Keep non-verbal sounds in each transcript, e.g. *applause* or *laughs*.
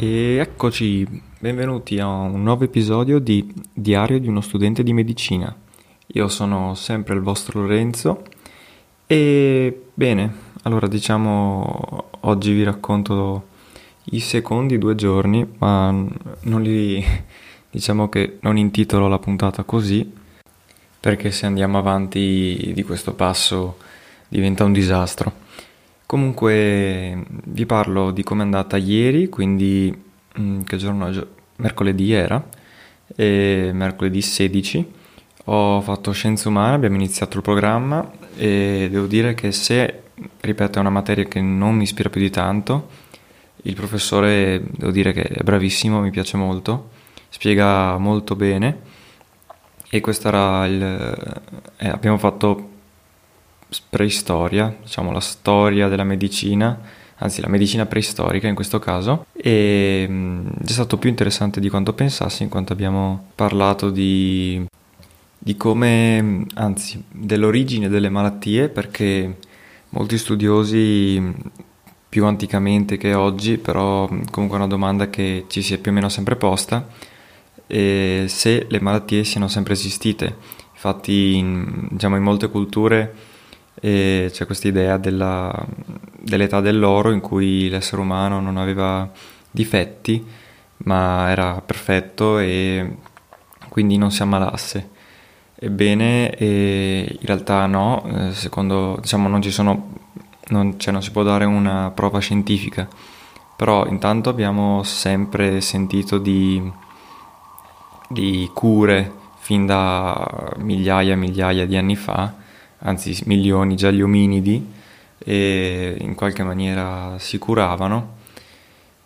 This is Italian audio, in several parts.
E eccoci, benvenuti a un nuovo episodio di Diario di uno studente di medicina. Io sono sempre il vostro Lorenzo e bene, allora diciamo oggi vi racconto i secondi due giorni, ma non li *laughs* diciamo che non intitolo la puntata così perché se andiamo avanti di questo passo diventa un disastro. Comunque vi parlo di come è andata ieri, quindi mm, che giorno è? Mercoledì era, e mercoledì 16 ho fatto scienze umane, abbiamo iniziato il programma e devo dire che se, ripeto, è una materia che non mi ispira più di tanto, il professore devo dire che è bravissimo, mi piace molto, spiega molto bene e questo era il... Eh, abbiamo fatto preistoria, diciamo la storia della medicina, anzi la medicina preistorica in questo caso, e mh, è stato più interessante di quanto pensassi in quanto abbiamo parlato di, di come, anzi dell'origine delle malattie, perché molti studiosi più anticamente che oggi, però comunque è una domanda che ci si è più o meno sempre posta, e se le malattie siano sempre esistite. Infatti in, diciamo, in molte culture e c'è questa idea della, dell'età dell'oro in cui l'essere umano non aveva difetti ma era perfetto e quindi non si ammalasse. Ebbene, in realtà no, eh, secondo, diciamo non ci sono, non, cioè non si può dare una prova scientifica, però intanto abbiamo sempre sentito di, di cure fin da migliaia e migliaia di anni fa anzi milioni già gli ominidi e in qualche maniera si curavano.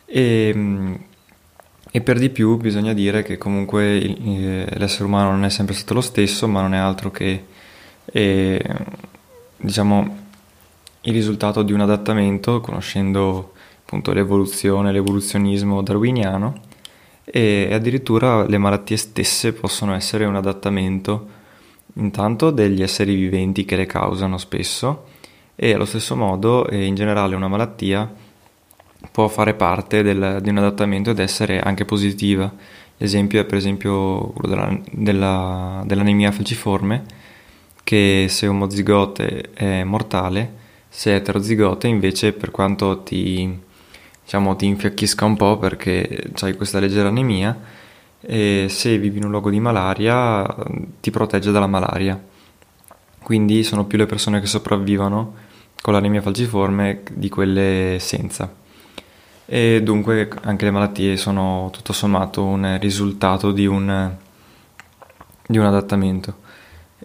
E, e per di più bisogna dire che comunque il, l'essere umano non è sempre stato lo stesso ma non è altro che eh, diciamo il risultato di un adattamento conoscendo appunto l'evoluzione, l'evoluzionismo darwiniano e addirittura le malattie stesse possono essere un adattamento intanto degli esseri viventi che le causano spesso e allo stesso modo e in generale una malattia può fare parte del, di un adattamento ed essere anche positiva. L'esempio è per esempio quello della, della, dell'anemia falciforme che se omozigote è mortale, se eterozigote invece per quanto ti, diciamo, ti infiacchisca un po' perché hai questa leggera anemia, e se vivi in un luogo di malaria ti protegge dalla malaria. Quindi sono più le persone che sopravvivono con l'anemia falciforme di quelle senza. E dunque anche le malattie sono tutto sommato un risultato di un, di un adattamento.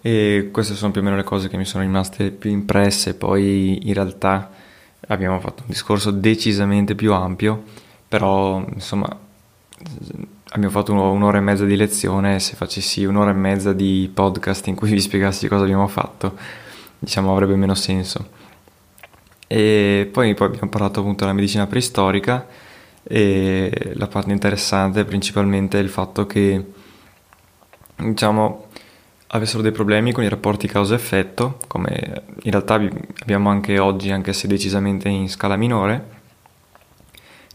E queste sono più o meno le cose che mi sono rimaste più impresse. Poi in realtà abbiamo fatto un discorso decisamente più ampio, però insomma abbiamo fatto un'ora e mezza di lezione, se facessi un'ora e mezza di podcast in cui *laughs* vi spiegassi cosa abbiamo fatto, diciamo avrebbe meno senso. E poi, poi abbiamo parlato appunto della medicina preistorica e la parte interessante principalmente è il fatto che, diciamo, avessero dei problemi con i rapporti causa-effetto, come in realtà abbiamo anche oggi, anche se decisamente in scala minore,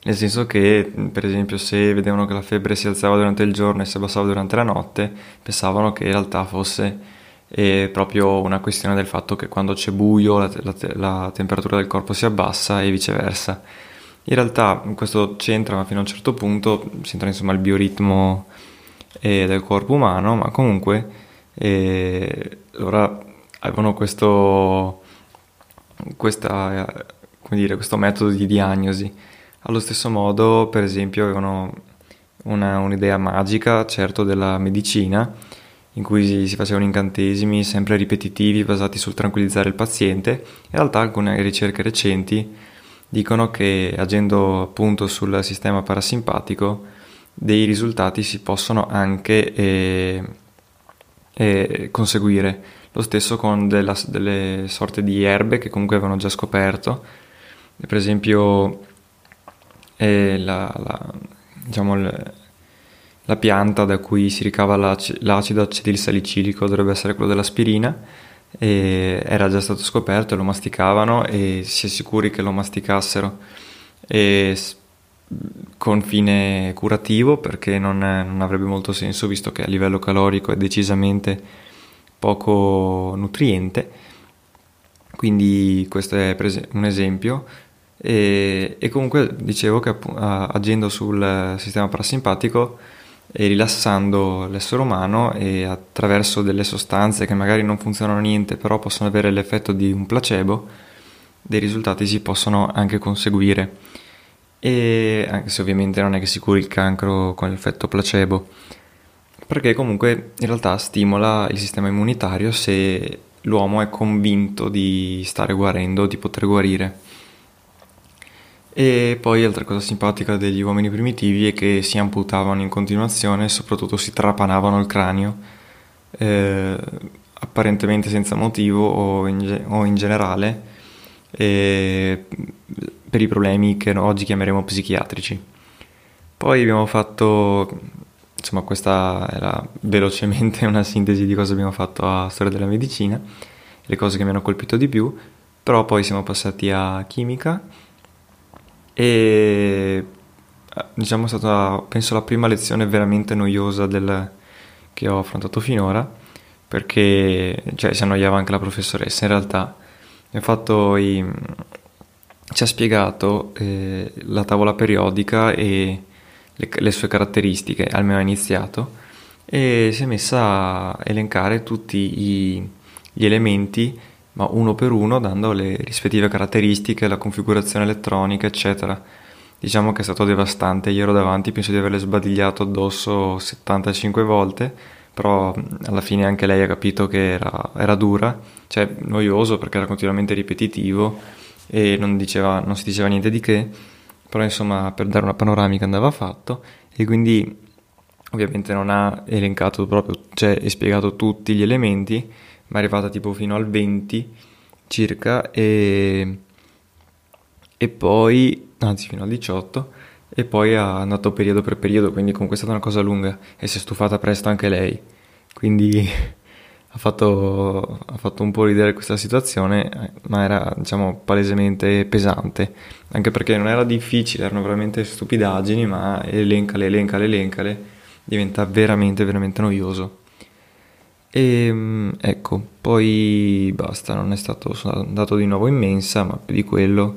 nel senso che, per esempio, se vedevano che la febbre si alzava durante il giorno e si abbassava durante la notte, pensavano che in realtà fosse eh, proprio una questione del fatto che quando c'è buio la, la, la temperatura del corpo si abbassa e viceversa. In realtà questo c'entra, ma fino a un certo punto, c'entra insomma il bioritmo eh, del corpo umano, ma comunque eh, allora avevano questo, questa, dire, questo metodo di diagnosi allo stesso modo, per esempio, avevano una, un'idea magica, certo, della medicina, in cui si, si facevano incantesimi sempre ripetitivi basati sul tranquillizzare il paziente. In realtà alcune ricerche recenti dicono che agendo appunto sul sistema parasimpatico dei risultati si possono anche eh, eh, conseguire. Lo stesso con della, delle sorte di erbe che comunque avevano già scoperto. Per esempio la, la, diciamo, la, pianta da cui si ricava l'acido acetilsalicilico dovrebbe essere quello dell'aspirina era già stato scoperto e lo masticavano e si è sicuri che lo masticassero. E con fine curativo perché non, non, avrebbe molto senso visto che a livello calorico è decisamente poco nutriente. Quindi questo è un esempio e, e comunque dicevo che agendo sul sistema parasimpatico e rilassando l'essere umano e attraverso delle sostanze che magari non funzionano niente però possono avere l'effetto di un placebo dei risultati si possono anche conseguire e anche se ovviamente non è che si curi il cancro con l'effetto placebo perché comunque in realtà stimola il sistema immunitario se l'uomo è convinto di stare guarendo, di poter guarire. E poi altra cosa simpatica degli uomini primitivi è che si amputavano in continuazione e soprattutto si trapanavano il cranio, eh, apparentemente senza motivo o in, o in generale, eh, per i problemi che oggi chiameremo psichiatrici. Poi abbiamo fatto, insomma questa era velocemente *laughs* una sintesi di cosa abbiamo fatto a Storia della Medicina, le cose che mi hanno colpito di più, però poi siamo passati a chimica e diciamo è stata penso la prima lezione veramente noiosa del, che ho affrontato finora perché cioè, si annoiava anche la professoressa. In realtà i, ci ha spiegato eh, la tavola periodica e le, le, sue caratteristiche almeno ha iniziato e si è messa a elencare tutti i, gli elementi ma uno per uno dando le rispettive caratteristiche, la configurazione elettronica, eccetera. Diciamo che è stato devastante, io ero davanti, penso di averle sbadigliato addosso 75 volte, però alla fine anche lei ha capito che era, era dura, cioè noioso perché era continuamente ripetitivo e non, diceva, non si diceva niente di che, però insomma per dare una panoramica andava fatto e quindi ovviamente non ha elencato proprio, cioè spiegato tutti gli elementi, ma è arrivata tipo fino al 20 circa e, e poi, anzi fino al 18 e poi ha andato periodo per periodo, quindi comunque è stata una cosa lunga e si è stufata presto anche lei, quindi *laughs* ha fatto, ha fatto un po' ridere questa situazione, ma era diciamo palesemente pesante, anche perché non era difficile, erano veramente stupidaggini, ma elencale, elencale, elencale, diventa veramente, veramente noioso. E ehm, ecco, poi basta, non è stato sono andato di nuovo in mensa, ma più di quello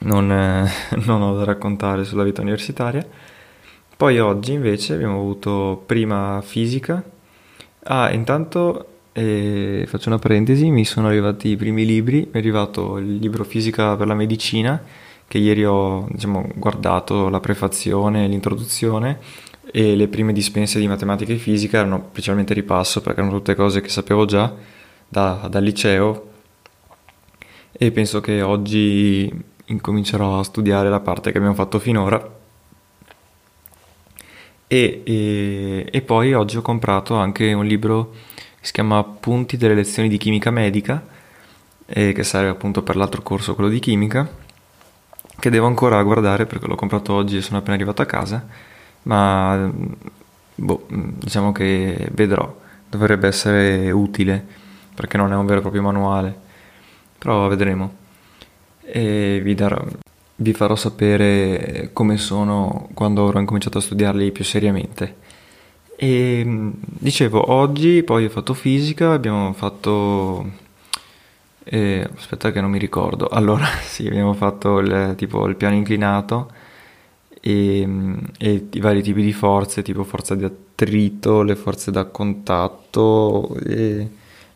non, *laughs* non ho da raccontare sulla vita universitaria. Poi oggi invece abbiamo avuto prima fisica. Ah, intanto eh, faccio una parentesi, mi sono arrivati i primi libri, mi è arrivato il libro Fisica per la medicina, che ieri ho diciamo, guardato la prefazione, l'introduzione e le prime dispense di matematica e fisica erano principalmente ripasso perché erano tutte cose che sapevo già da, dal liceo. E penso che oggi incomincerò a studiare la parte che abbiamo fatto finora. E, e, e poi oggi ho comprato anche un libro che si chiama Punti delle lezioni di chimica medica e che serve appunto per l'altro corso, quello di chimica che devo ancora guardare perché l'ho comprato oggi e sono appena arrivato a casa ma boh, diciamo che vedrò, dovrebbe essere utile perché non è un vero e proprio manuale, però vedremo e vi, darò, vi farò sapere come sono quando avrò incominciato a studiarli più seriamente. E dicevo, oggi poi ho fatto fisica, abbiamo fatto eh, aspetta che non mi ricordo. Allora, *laughs* sì, abbiamo fatto il, tipo il piano inclinato e, e, i vari tipi di forze, tipo forza di attrito, le forze da contatto,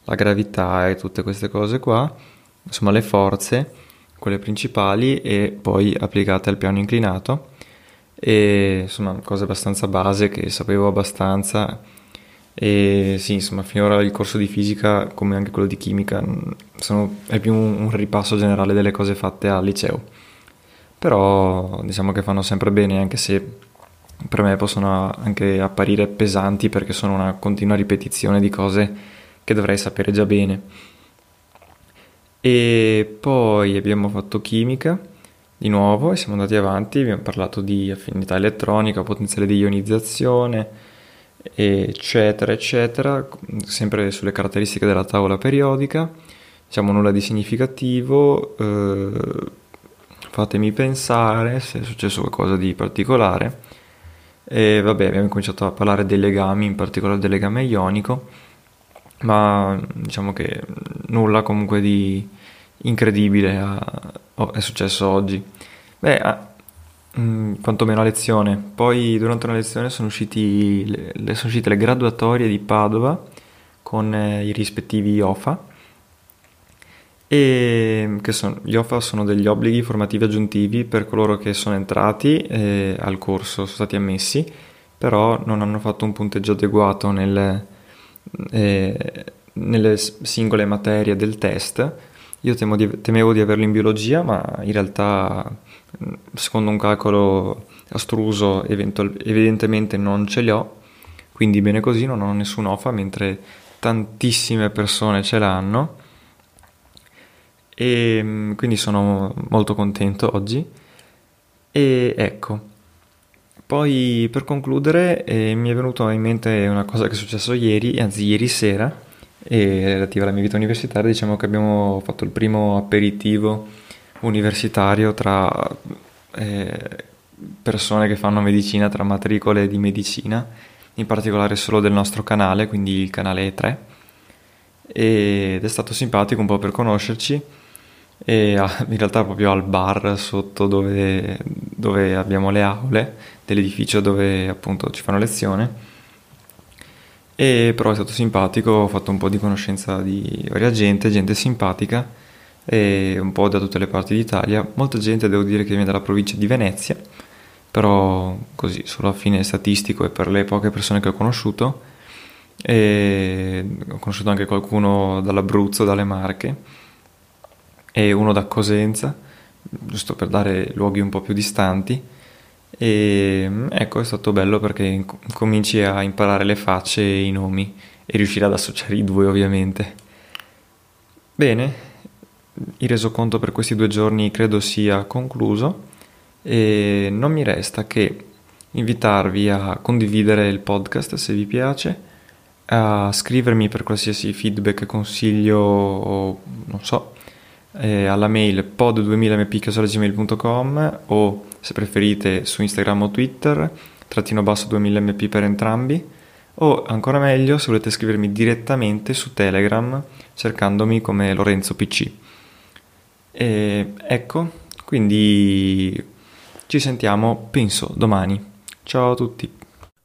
la gravità e tutte queste cose qua. Insomma, le forze, quelle principali e poi applicate al piano inclinato. E insomma, cose abbastanza base che sapevo abbastanza e sì, insomma, finora il corso di fisica, come anche quello di chimica, sono, è più un, un ripasso generale delle cose fatte al liceo. Però diciamo che fanno sempre bene, anche se per me possono anche apparire pesanti perché sono una continua ripetizione di cose che dovrei sapere già bene. E poi abbiamo fatto chimica di nuovo e siamo andati avanti, abbiamo parlato di affinità elettronica, potenziale di ionizzazione eccetera, eccetera, sempre sulle caratteristiche della tavola periodica, diciamo nulla di significativo, eh, fatemi pensare se è successo qualcosa di particolare. E vabbè, abbiamo cominciato a parlare dei legami, in particolare del legame ionico, ma diciamo che nulla comunque di incredibile è successo oggi. Beh, Mm, quantomeno a lezione. Poi durante una lezione sono, usciti, sono uscite le graduatorie di Padova con eh, i rispettivi IOFA. E che sono, gli OFA sono degli obblighi formativi aggiuntivi per coloro che sono entrati eh, al corso, sono stati ammessi, però non hanno fatto un punteggio adeguato nel, eh, nelle singole materie del test. Io di, temevo di averlo in biologia, ma in realtà secondo un calcolo astruso eventual- evidentemente non ce li ho, quindi bene così, non ho nessun OFA, mentre tantissime persone ce l'hanno e mm, quindi sono molto contento oggi. E ecco. Poi per concludere eh, mi è venuto in mente una cosa che è successo ieri anzi ieri sera e relativa alla mia vita universitaria. Diciamo che abbiamo fatto il primo aperitivo universitario tra eh, persone che fanno medicina, tra matricole di medicina, in particolare solo del nostro canale, quindi il canale 3. Ed è stato simpatico un po' per conoscerci e *laughs* in realtà proprio al bar sotto dove, dove abbiamo le aule dell'edificio dove appunto ci fanno lezione e però è stato simpatico, ho fatto un po' di conoscenza di varia gente, gente simpatica un po' da tutte le parti d'Italia. Molta gente devo dire che viene dalla provincia di Venezia, però così solo a fine statistico e per le poche persone che ho conosciuto. E ho conosciuto anche qualcuno dall'Abruzzo, dalle Marche e uno da Cosenza, giusto per dare luoghi un po' più distanti. E ecco, è stato bello perché cominci a imparare le facce e i nomi e riuscire ad associare i due ovviamente. Bene, il resoconto per questi due giorni credo sia concluso e non mi resta che invitarvi a condividere il podcast se vi piace, a scrivermi per qualsiasi feedback, consiglio o non so, eh, alla mail pod2000mp.gmail.com o se preferite su Instagram o Twitter, trattino basso 2000mp per entrambi o ancora meglio se volete scrivermi direttamente su Telegram cercandomi come Lorenzo PC. E ecco, quindi ci sentiamo, penso, domani. Ciao a tutti.